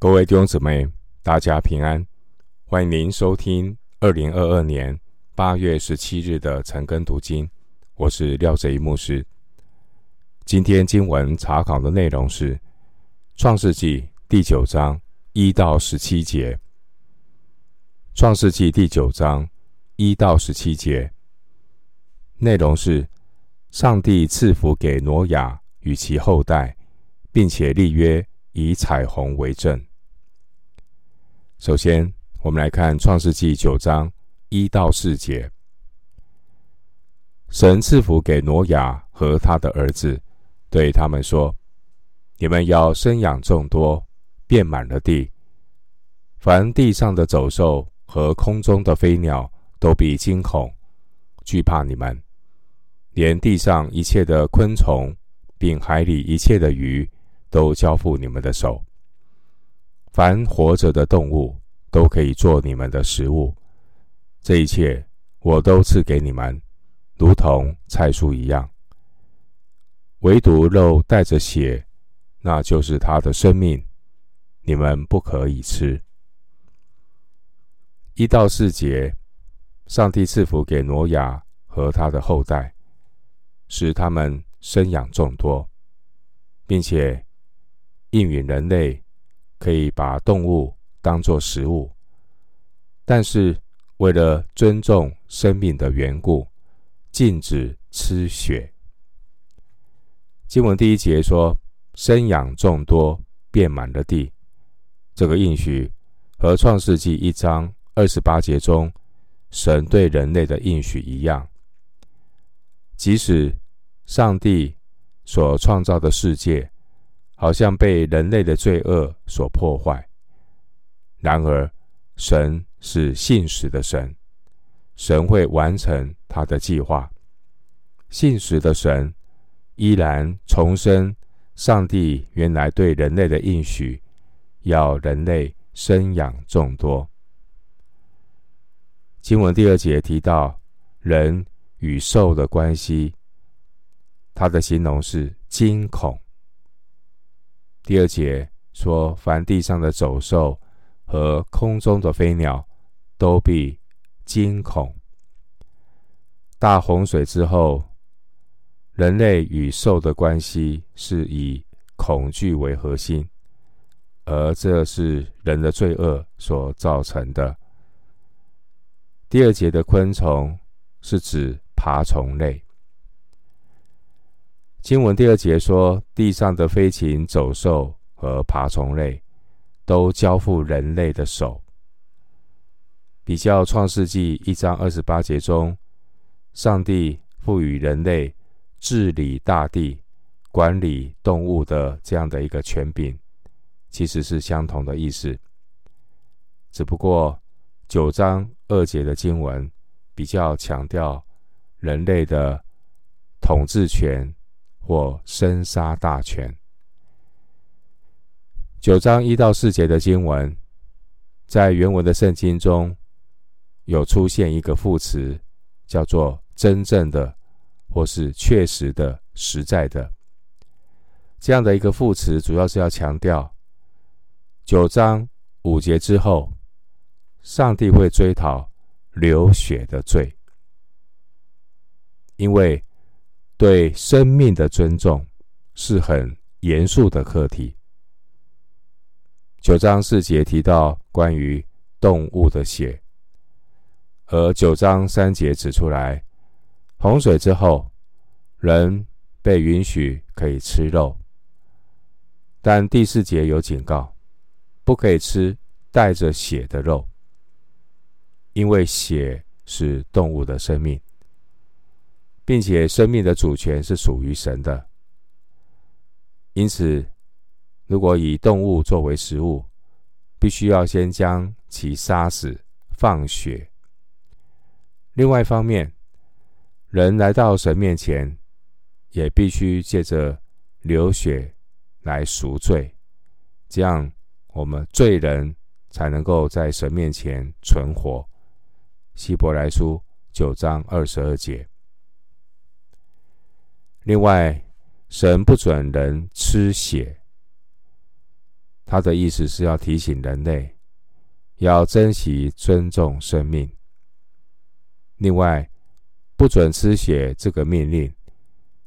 各位弟兄姊妹，大家平安！欢迎您收听二零二二年八月十七日的晨更读经。我是廖哲一牧师。今天经文查考的内容是《创世纪》第九章一到十七节。《创世纪》第九章一到十七节内容是：上帝赐福给挪亚与其后代，并且立约，以彩虹为证。首先，我们来看《创世纪》九章一到四节。神赐福给挪亚和他的儿子，对他们说：“你们要生养众多，遍满了地。凡地上的走兽和空中的飞鸟，都必惊恐，惧怕你们。连地上一切的昆虫，并海里一切的鱼，都交付你们的手。”凡活着的动物都可以做你们的食物，这一切我都赐给你们，如同菜蔬一样。唯独肉带着血，那就是他的生命，你们不可以吃。一到四节，上帝赐福给挪亚和他的后代，使他们生养众多，并且应允人类。可以把动物当作食物，但是为了尊重生命的缘故，禁止吃血。经文第一节说：“生养众多，遍满了地。”这个应许和创世纪一章二十八节中神对人类的应许一样。即使上帝所创造的世界，好像被人类的罪恶所破坏。然而，神是信实的神，神会完成他的计划。信实的神依然重申上帝原来对人类的应许，要人类生养众多。经文第二节提到人与兽的关系，他的形容是惊恐。第二节说：“凡地上的走兽和空中的飞鸟，都必惊恐。”大洪水之后，人类与兽的关系是以恐惧为核心，而这是人的罪恶所造成的。第二节的昆虫是指爬虫类。经文第二节说，地上的飞禽走兽和爬虫类都交付人类的手。比较创世纪一章二十八节中，上帝赋予人类治理大地、管理动物的这样的一个权柄，其实是相同的意思。只不过九章二节的经文比较强调人类的统治权。或生杀大权。九章一到四节的经文，在原文的圣经中有出现一个副词，叫做“真正的”或是“确实的”、“实在的”。这样的一个副词，主要是要强调九章五节之后，上帝会追讨流血的罪，因为。对生命的尊重是很严肃的课题。九章四节提到关于动物的血，而九章三节指出来，洪水之后，人被允许可以吃肉，但第四节有警告，不可以吃带着血的肉，因为血是动物的生命。并且生命的主权是属于神的，因此，如果以动物作为食物，必须要先将其杀死、放血。另外一方面，人来到神面前，也必须借着流血来赎罪，这样我们罪人才能够在神面前存活。希伯来书九章二十二节。另外，神不准人吃血。他的意思是要提醒人类要珍惜、尊重生命。另外，不准吃血这个命令，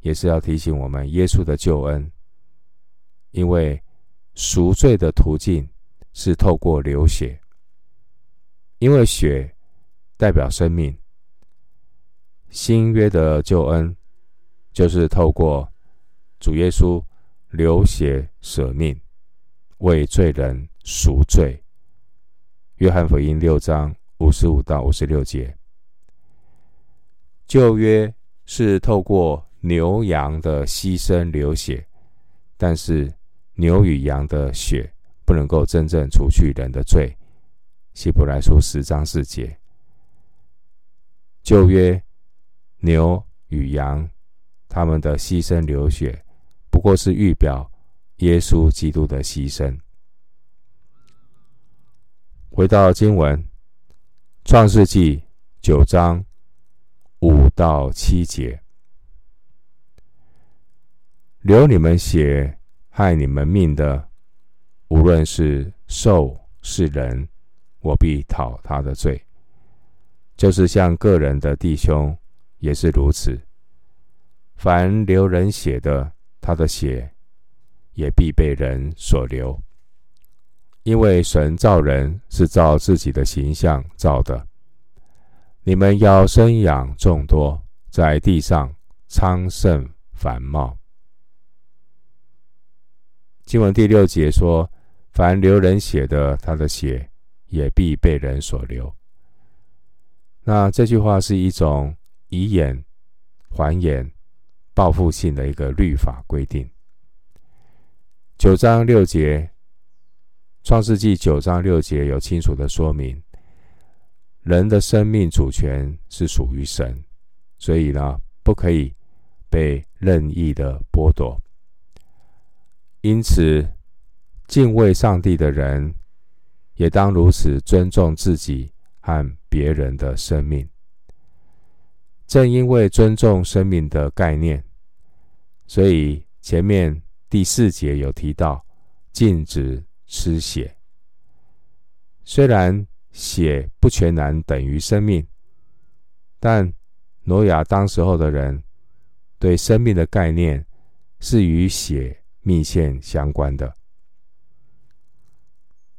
也是要提醒我们耶稣的救恩，因为赎罪的途径是透过流血，因为血代表生命。新约的救恩就是透过主耶稣流血舍命。为罪人赎罪。约翰福音六章五十五到五十六节。旧约是透过牛羊的牺牲流血，但是牛与羊的血不能够真正除去人的罪。希伯来书十章四节。旧约牛与羊他们的牺牲流血，不过是预表。耶稣基督的牺牲。回到经文，《创世纪》九章五到七节：流你们血、害你们命的，无论是兽是人，我必讨他的罪。就是像个人的弟兄也是如此。凡流人血的，他的血。也必被人所流，因为神造人是照自己的形象造的。你们要生养众多，在地上昌盛繁茂。经文第六节说：“凡流人血的，他的血也必被人所流。”那这句话是一种以眼还眼、报复性的一个律法规定。九章六节，创世纪九章六节有清楚的说明，人的生命主权是属于神，所以呢，不可以被任意的剥夺。因此，敬畏上帝的人，也当如此尊重自己和别人的生命。正因为尊重生命的概念，所以前面。第四节有提到禁止吃血，虽然血不全然等于生命，但挪亚当时候的人对生命的概念是与血密切相关的。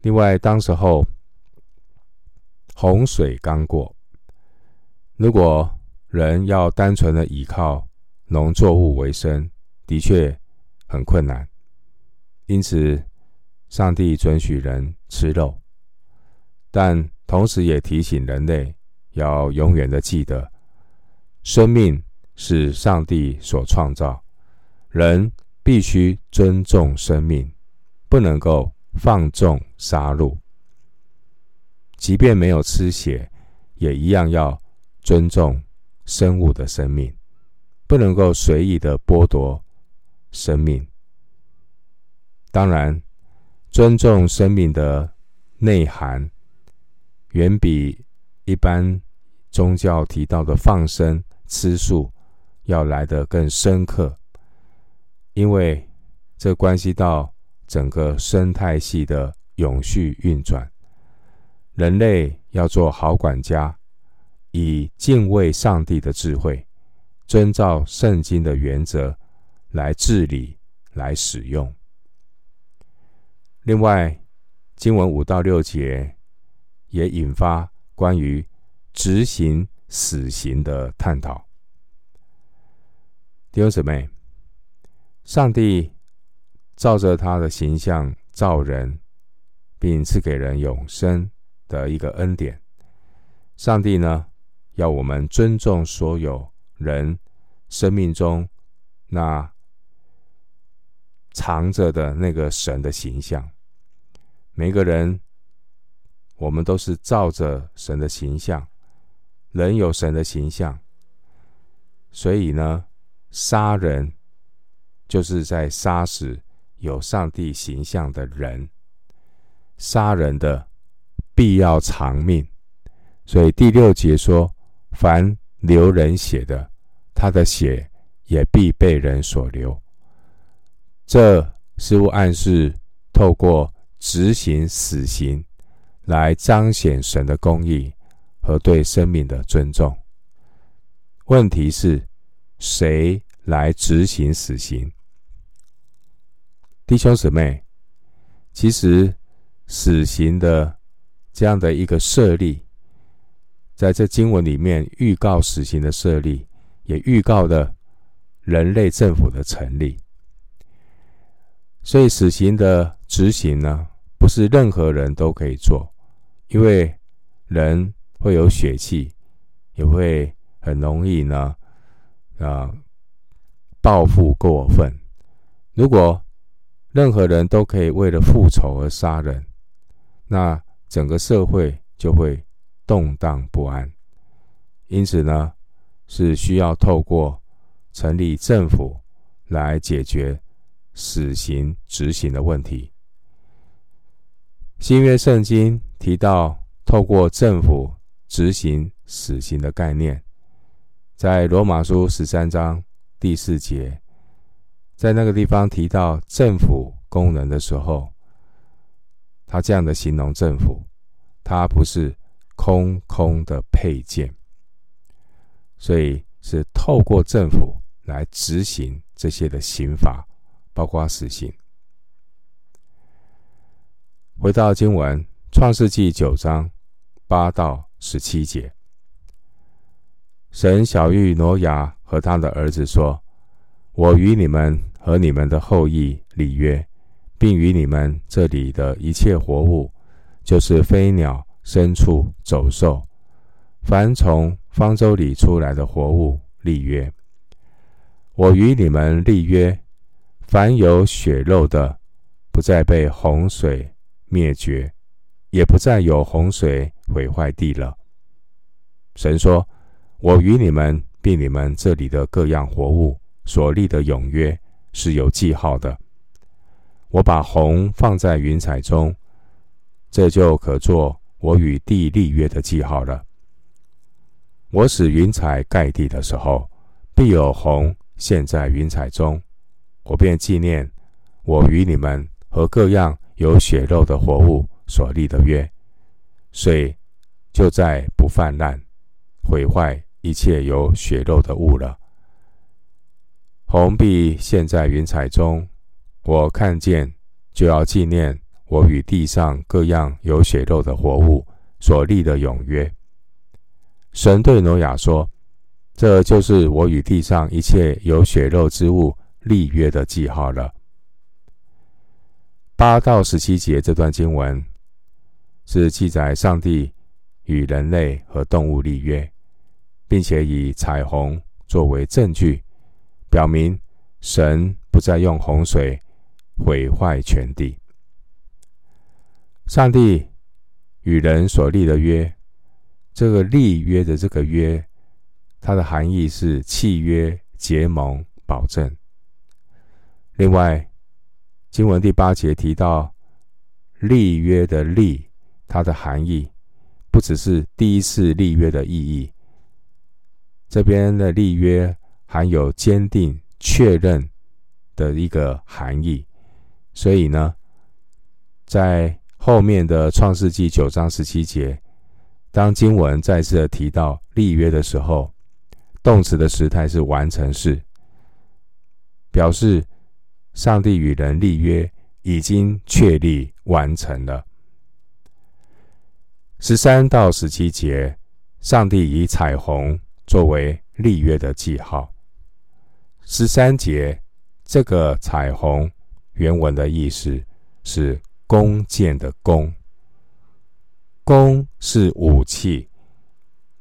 另外，当时候洪水刚过，如果人要单纯的依靠农作物为生，的确。很困难，因此上帝准许人吃肉，但同时也提醒人类要永远的记得，生命是上帝所创造，人必须尊重生命，不能够放纵杀戮。即便没有吃血，也一样要尊重生物的生命，不能够随意的剥夺。生命，当然，尊重生命的内涵，远比一般宗教提到的放生、吃素要来得更深刻，因为这关系到整个生态系的永续运转。人类要做好管家，以敬畏上帝的智慧，遵照圣经的原则。来治理，来使用。另外，经文五到六节也引发关于执行死刑的探讨。弟兄姊妹，上帝照着他的形象造人，并赐给人永生的一个恩典。上帝呢，要我们尊重所有人生命中那。藏着的那个神的形象，每个人，我们都是照着神的形象，人有神的形象，所以呢，杀人就是在杀死有上帝形象的人，杀人的必要偿命，所以第六节说：凡流人血的，他的血也必被人所流。这似乎暗示，透过执行死刑，来彰显神的公义和对生命的尊重。问题是，谁来执行死刑？弟兄姊妹，其实死刑的这样的一个设立，在这经文里面预告死刑的设立，也预告了人类政府的成立。所以，死刑的执行呢，不是任何人都可以做，因为人会有血气，也会很容易呢，啊，报复过分。如果任何人都可以为了复仇而杀人，那整个社会就会动荡不安。因此呢，是需要透过成立政府来解决死刑执行的问题。新约圣经提到透过政府执行死刑的概念，在罗马书十三章第四节。在那个地方提到政府功能的时候，他这样的形容政府，他不是空空的配件，所以是透过政府来执行这些的刑罚，包括死刑。回到经文，《创世纪》九章八到十七节，神晓諭挪亚和他的儿子说：“我与你们。”和你们的后裔立约，并与你们这里的一切活物，就是飞鸟、牲畜、走兽，凡从方舟里出来的活物立约。我与你们立约，凡有血肉的，不再被洪水灭绝，也不再有洪水毁坏地了。神说：“我与你们，并你们这里的各样活物所立的永约。”是有记号的。我把虹放在云彩中，这就可做我与地立约的记号了。我使云彩盖地的时候，必有虹现，在云彩中，我便纪念我与你们和各样有血肉的活物所立的约。水就再不泛滥，毁坏一切有血肉的物了。虹必现，在云彩中，我看见就要纪念我与地上各样有血肉的活物所立的永约。神对挪亚说：“这就是我与地上一切有血肉之物立约的记号了。”八到十七节这段经文是记载上帝与人类和动物立约，并且以彩虹作为证据。表明神不再用洪水毁坏全地。上帝与人所立的约，这个立约的这个约，它的含义是契约、结盟、保证。另外，经文第八节提到立约的立，它的含义不只是第一次立约的意义，这边的立约。含有坚定、确认的一个含义，所以呢，在后面的创世纪九章十七节，当经文再次提到立约的时候，动词的时态是完成式，表示上帝与人立约已经确立完成了。十三到十七节，上帝以彩虹作为立约的记号。十三节，这个彩虹原文的意思是弓箭的弓，弓是武器，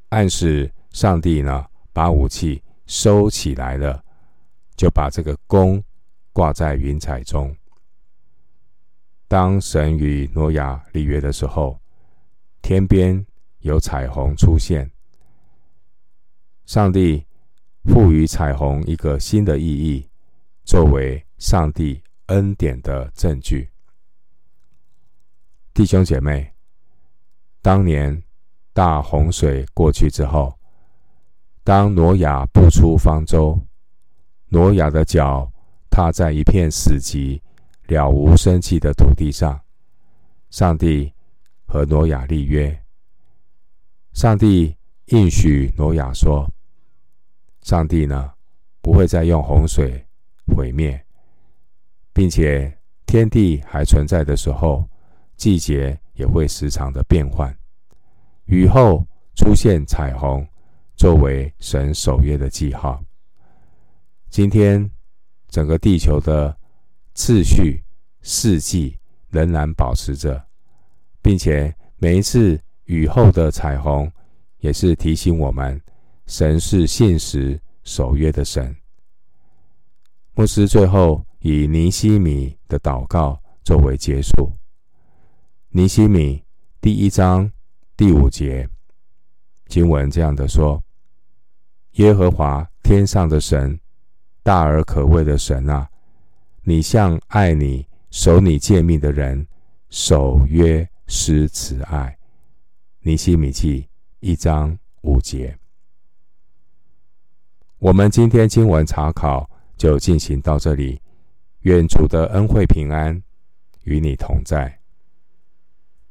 暗示上帝呢把武器收起来了，就把这个弓挂在云彩中。当神与挪亚立约的时候，天边有彩虹出现，上帝。赋予彩虹一个新的意义，作为上帝恩典的证据。弟兄姐妹，当年大洪水过去之后，当挪亚步出方舟，挪亚的脚踏在一片死寂、了无生气的土地上，上帝和挪亚立约，上帝应许挪亚说：“上帝呢，不会再用洪水毁灭，并且天地还存在的时候，季节也会时常的变换，雨后出现彩虹，作为神守约的记号。今天整个地球的次序、四季仍然保持着，并且每一次雨后的彩虹，也是提醒我们，神是信实守约的神。牧师最后以尼西米的祷告作为结束。尼西米第一章第五节经文这样的说：“耶和华天上的神，大而可畏的神啊，你向爱你、守你诫命的人守约施慈爱。”尼西米记一章五节。我们今天经文查考。就进行到这里，愿主的恩惠平安与你同在。